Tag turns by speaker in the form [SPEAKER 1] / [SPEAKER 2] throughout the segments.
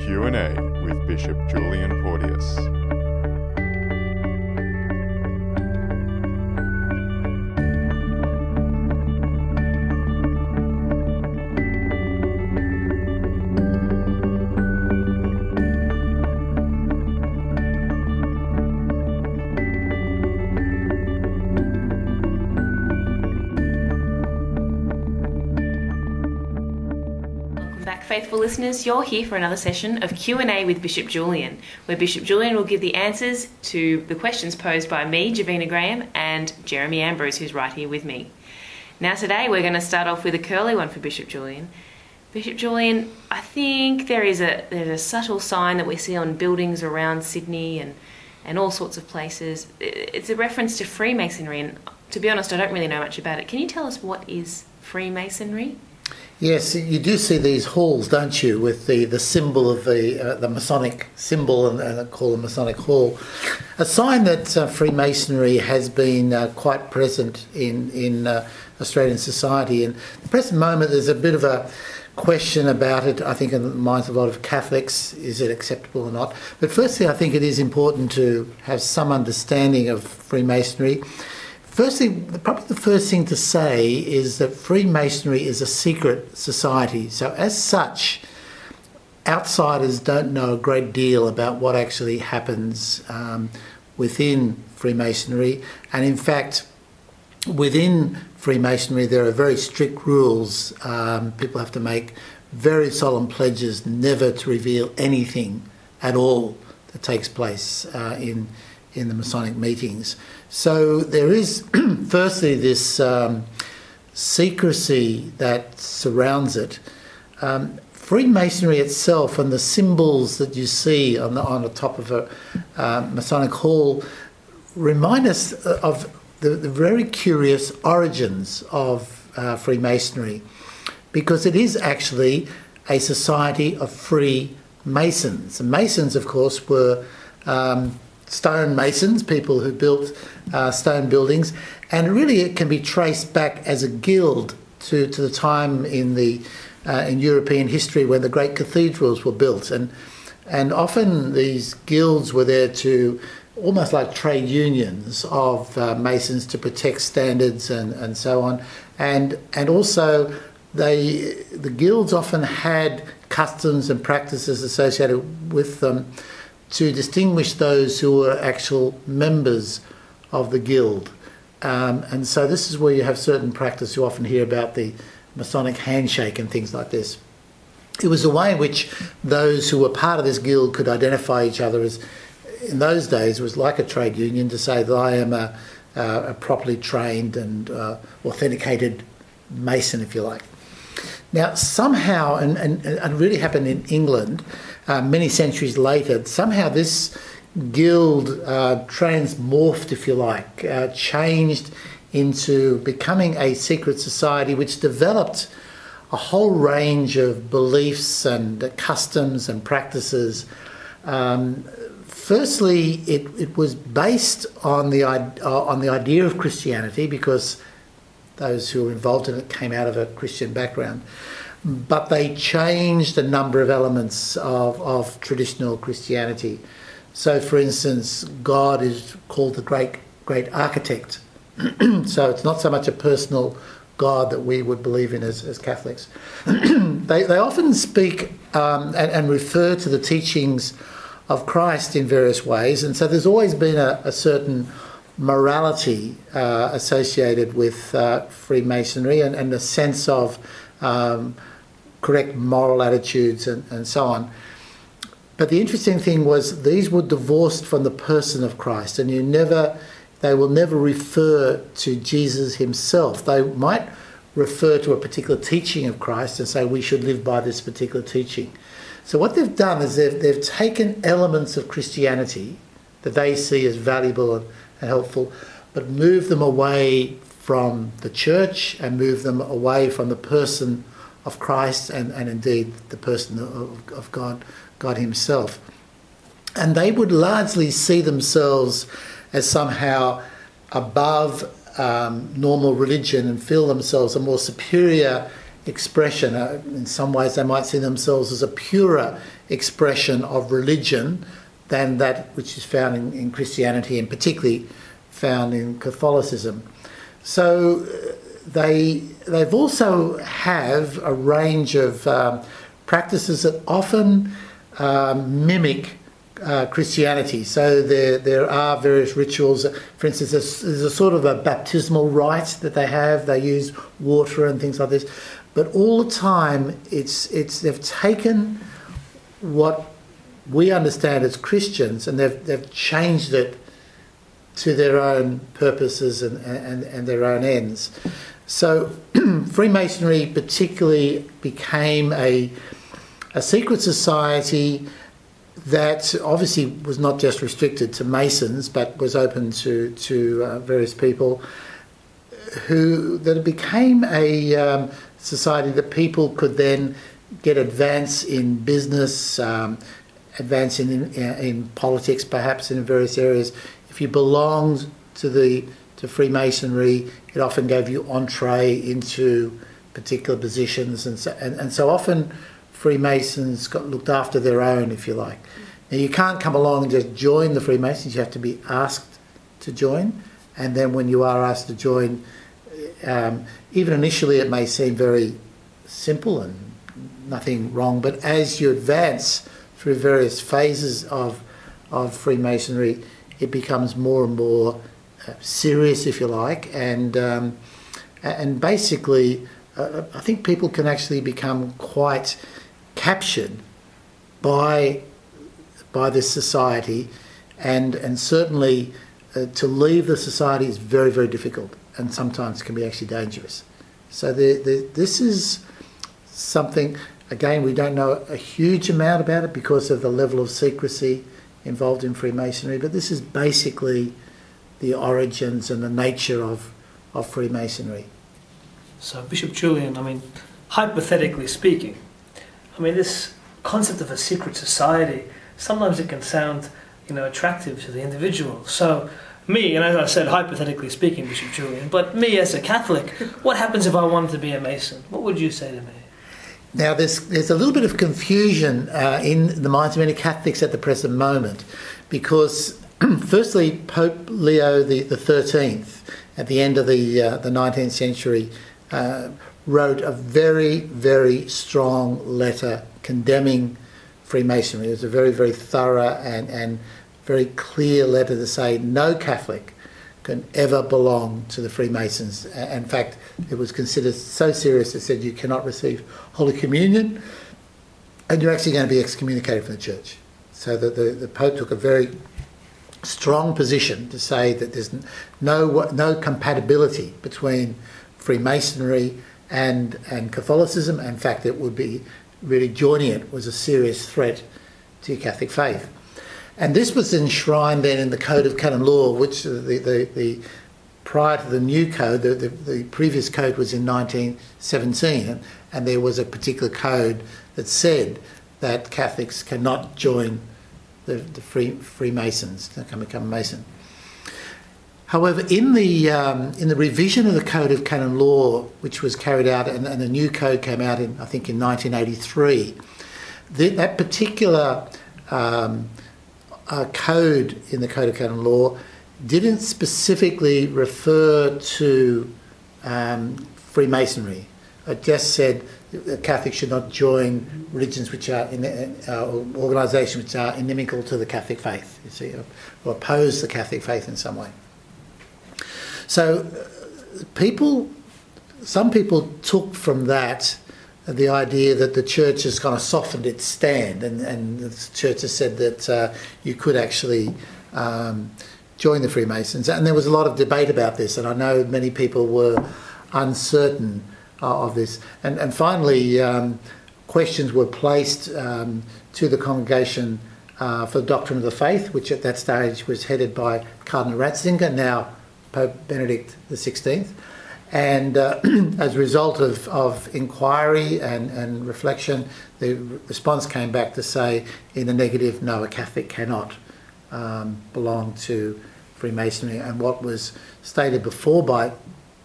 [SPEAKER 1] Q&A with Bishop Julian Porteous.
[SPEAKER 2] Welcome back, faithful listeners. You're here for another session of Q&A with Bishop Julian, where Bishop Julian will give the answers to the questions posed by me, Javina Graham, and Jeremy Ambrose, who's right here with me. Now today we're going to start off with a curly one for Bishop Julian. Bishop Julian, I think there is a there's a subtle sign that we see on buildings around Sydney and and all sorts of places. It's a reference to Freemasonry, and to be honest, I don't really know much about it. Can you tell us what is Freemasonry?
[SPEAKER 3] Yes, you do see these halls, don't you, with the, the symbol of the uh, the Masonic symbol and, and called the Masonic Hall, a sign that uh, Freemasonry has been uh, quite present in in uh, Australian society. And at the present moment, there's a bit of a question about it. I think in the minds of a lot of Catholics, is it acceptable or not? But firstly, I think it is important to have some understanding of Freemasonry. Firstly, probably the first thing to say is that Freemasonry is a secret society. So, as such, outsiders don't know a great deal about what actually happens um, within Freemasonry. And in fact, within Freemasonry, there are very strict rules. Um, people have to make very solemn pledges never to reveal anything at all that takes place uh, in in the Masonic meetings. So there is, firstly, this um, secrecy that surrounds it. Um, Freemasonry itself and the symbols that you see on the, on the top of a uh, Masonic hall remind us of the, the very curious origins of uh, Freemasonry because it is actually a society of free masons. And masons, of course, were um, stone masons, people who built uh, stone buildings, and really it can be traced back as a guild to, to the time in the uh, in European history when the great cathedrals were built, and and often these guilds were there to almost like trade unions of uh, masons to protect standards and, and so on, and and also they the guilds often had customs and practices associated with them to distinguish those who were actual members of the guild. Um, and so this is where you have certain practice. You often hear about the Masonic handshake and things like this. It was a way in which those who were part of this guild could identify each other as, in those days, was like a trade union to say that I am a, a properly trained and uh, authenticated Mason, if you like. Now, somehow, and, and, and really happened in England uh, many centuries later, somehow this guild uh, transmorphed, if you like, uh, changed into becoming a secret society which developed a whole range of beliefs and customs and practices. Um, firstly, it, it was based on the, uh, on the idea of Christianity because those who were involved in it came out of a Christian background. But they changed a number of elements of, of traditional Christianity. So, for instance, God is called the great, great architect. so it's not so much a personal God that we would believe in as, as Catholics. they, they often speak um, and, and, refer to the teachings of Christ in various ways, and so there's always been a, a certain morality uh, associated with uh, Freemasonry and, and a sense of um, correct moral attitudes and, and so on. But the interesting thing was these were divorced from the person of Christ, and you never, they will never refer to Jesus himself. They might refer to a particular teaching of Christ and say we should live by this particular teaching. So what they've done is they've, they've taken elements of Christianity that they see as valuable and, and helpful, but move them away from the church and move them away from the person of Christ and, and indeed the person of, of God, God Himself. And they would largely see themselves as somehow above um, normal religion and feel themselves a more superior expression. Uh, in some ways, they might see themselves as a purer expression of religion than that which is found in, in Christianity and particularly found in Catholicism. So they they've also have a range of um, practices that often um, mimic uh, Christianity. So there there are various rituals. For instance, there's, there's, a sort of a baptismal rite that they have. They use water and things like this, but all the time it's it's they've taken what we understand as Christians and they've they've changed it to their own purposes and, and, and their own ends. So Freemasonry particularly became a, a secret society that obviously was not just restricted to Masons but was open to, to uh, various people who that it became a um, society that people could then get advance in business, um, advance in, in, in politics perhaps in various areas. If you belonged to the to Freemasonry, it often gave you entree into particular positions, and so, and, and so often Freemasons got looked after their own, if you like. Now you can't come along and just join the Freemasons; you have to be asked to join, and then when you are asked to join, um, even initially it may seem very simple and nothing wrong, but as you advance through various phases of of Freemasonry, it becomes more and more serious, if you like, and um, and basically, uh, I think people can actually become quite captured by by this society, and and certainly uh, to leave the society is very very difficult, and sometimes can be actually dangerous. So the, the, this is something. Again, we don't know a huge amount about it because of the level of secrecy involved in Freemasonry, but this is basically the origins and the nature of, of Freemasonry.
[SPEAKER 4] So, Bishop Julian, I mean, hypothetically speaking, I mean, this concept of a secret society, sometimes it can sound, you know, attractive to the individual. So, me, and as I said, hypothetically speaking, Bishop Julian, but me as a Catholic, what happens if I wanted to be a Mason? What would you say to me?
[SPEAKER 3] Now, there's, there's a little bit of confusion uh, in the minds of many Catholics at the present moment because, firstly, Pope Leo the, the 13th, at the end of the, uh, the 19th century, uh, wrote a very, very strong letter condemning Freemasonry. It was a very, very thorough and, and very clear letter to say no Catholic can ever belong to the Freemasons. In fact, it was considered so serious it said you cannot receive Holy Communion and you're actually going to be excommunicated from the church. So the, the, the Pope took a very strong position to say that there's no, no compatibility between Freemasonry and, and Catholicism. In fact, it would be really joining it was a serious threat to Catholic faith. And this was enshrined then in the Code of Canon Law, which uh, the, the, the prior to the new code, the, the, the, previous code was in 1917, and there was a particular code that said that Catholics cannot join the, the free, Freemasons, to can become a Mason. However, in the, um, in the revision of the Code of Canon Law, which was carried out, and, and the new code came out in, I think, in 1983, the, that particular um, uh, code in the Code of Canon Law didn't specifically refer to um, Freemasonry. It just said that Catholics should not join religions which are in, uh, organisations which are inimical to the Catholic faith, you see, or oppose the Catholic faith in some way. So, uh, people, some people took from that the idea that the church has kind of softened its stand, and, and the church has said that uh, you could actually um, join the Freemasons. And there was a lot of debate about this, and I know many people were uncertain of this. And, and finally, um, questions were placed um, to the congregation uh, for the doctrine of the faith, which at that stage was headed by Cardinal Ratzinger, now Pope Benedict XVI. And uh, as a result of, of inquiry and, and reflection, the response came back to say, in the negative, no, a Catholic cannot um, belong to Freemasonry. And what was stated before by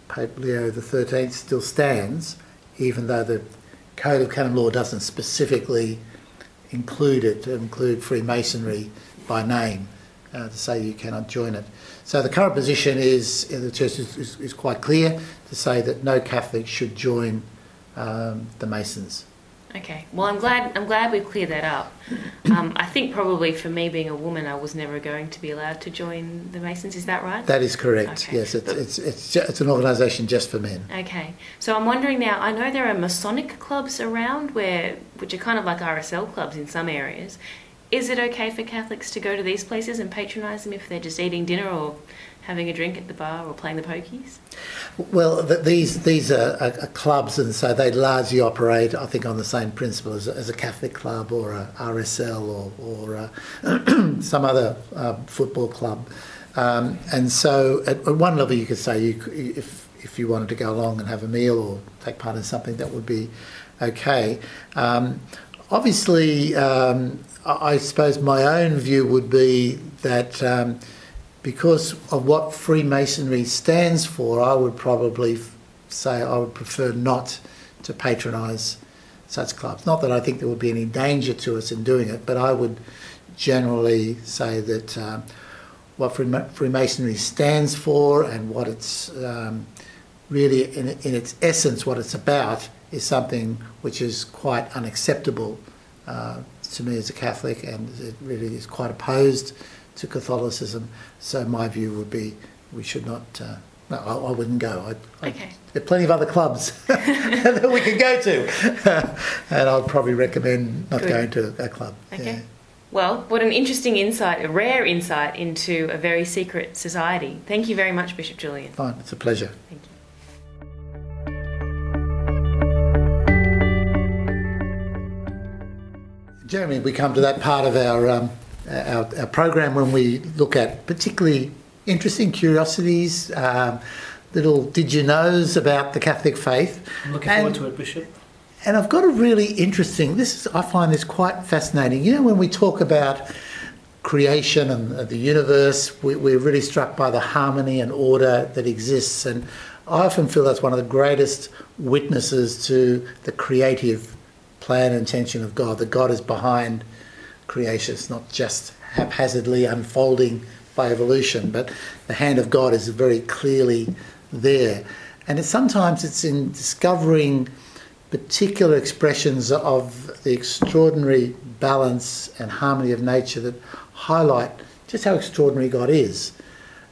[SPEAKER 3] Pope Leo XIII still stands, even though the Code of Canon Law doesn't specifically include it, to include Freemasonry by name, uh, to say you cannot join it. So the current position is, the church is, is, is quite clear to say that no Catholic should join um, the Masons.
[SPEAKER 2] Okay. Well, I'm glad. I'm glad we've cleared that up. Um, I think probably for me being a woman, I was never going to be allowed to join the Masons. Is that right?
[SPEAKER 3] That is correct.
[SPEAKER 2] Okay.
[SPEAKER 3] Yes, it's it's it's, it's an organisation just for men.
[SPEAKER 2] Okay. So I'm wondering now. I know there are Masonic clubs around where, which are kind of like RSL clubs in some areas. Is it okay for Catholics to go to these places and patronise them if they're just eating dinner or having a drink at the bar or playing the pokies?
[SPEAKER 3] Well, th- these these are, are, are clubs, and so they largely operate, I think, on the same principle as, a- as a Catholic club or a RSL or, or uh, some other uh, football club. Um, and so, at, at one level, you could say you, if if you wanted to go along and have a meal or take part in something, that would be okay. Um, obviously, um, I, I suppose my own view would be that. Because of what Freemasonry stands for, I would probably say I would prefer not to patronise such clubs. Not that I think there would be any danger to us in doing it, but I would generally say that um, what Freema- Freemasonry stands for and what it's um, really, in, in its essence, what it's about is something which is quite unacceptable uh, to me as a Catholic, and it really is quite opposed to Catholicism. So my view would be we should not. Uh, no, I, I wouldn't go. I, I,
[SPEAKER 2] Okay.
[SPEAKER 3] there are plenty of other clubs that we could go to, and I'd probably recommend not
[SPEAKER 2] Good.
[SPEAKER 3] going to a club.
[SPEAKER 2] Okay.
[SPEAKER 3] Yeah.
[SPEAKER 2] Well, what an interesting insight, a rare insight into a very secret society. Thank you very much, Bishop Julian.
[SPEAKER 3] Fine, it's a pleasure.
[SPEAKER 2] Thank you.
[SPEAKER 3] Jeremy, we come to that part of our, um, our, our program when we look at particularly interesting curiosities, um, little did you knows about the Catholic faith.
[SPEAKER 4] I'm looking
[SPEAKER 3] And-
[SPEAKER 4] forward to it, Bishop.
[SPEAKER 3] And I've got a really interesting. This is, I find this quite fascinating. You know, when we talk about creation and uh, the universe, we, we're really struck by the harmony and order that exists. And I often feel that's one of the greatest witnesses to the creative plan and intention of God. That God is behind creation. It's not just haphazardly unfolding by evolution, but the hand of God is very clearly there. And it's, sometimes it's in discovering particular expressions of the extraordinary balance and harmony of nature that highlight just how extraordinary God is.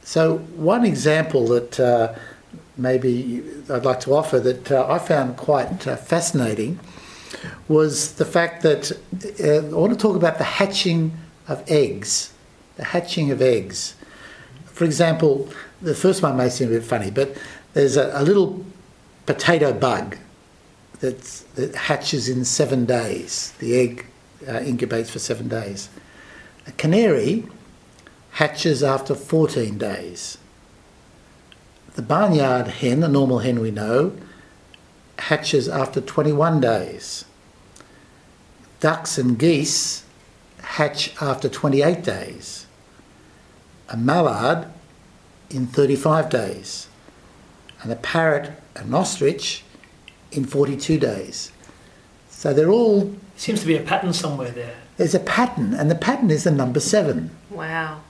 [SPEAKER 3] So, one example that uh, maybe I'd like to offer that uh, I found quite uh, fascinating was the fact that uh, I want to talk about the hatching of eggs. The hatching of eggs. For example, the first one may seem a bit funny, but there's a, a little potato bug that hatches in seven days. The egg uh, incubates for seven days. A canary hatches after 14 days. The barnyard hen, a normal hen we know, hatches after 21 days. Ducks and geese hatch after 28 days. A mallard in 35 days. And a parrot and ostrich in 42 days. So they're all,
[SPEAKER 4] Seems to be a pattern somewhere there.
[SPEAKER 3] there's a pattern, and the pattern is the number seven.
[SPEAKER 2] Wow.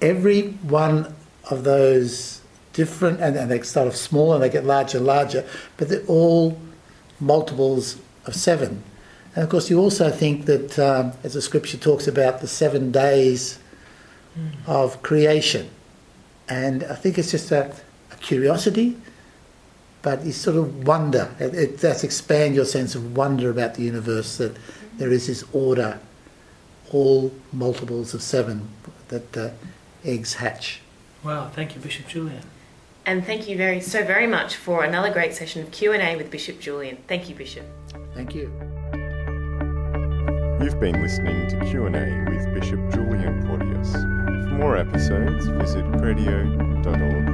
[SPEAKER 3] Every one of those different, and, and they start off small and they get larger and larger, but they're all multiples of seven. And of course, you also think that, um, as the scripture talks about, the seven days of creation. And I think it's just a, a curiosity, but you sort of wonder. It, it does expand your sense of wonder about the universe that there is this order, all multiples of seven, that uh, eggs hatch.
[SPEAKER 4] Wow, thank you, Bishop Julian.
[SPEAKER 2] And thank you very so very much for another great session of Q&A with Bishop Julian. Thank you, Bishop.
[SPEAKER 3] Thank you.
[SPEAKER 1] You've been listening to Q&A with Bishop Julian Porteous. For more episodes, visit cradio.org.au.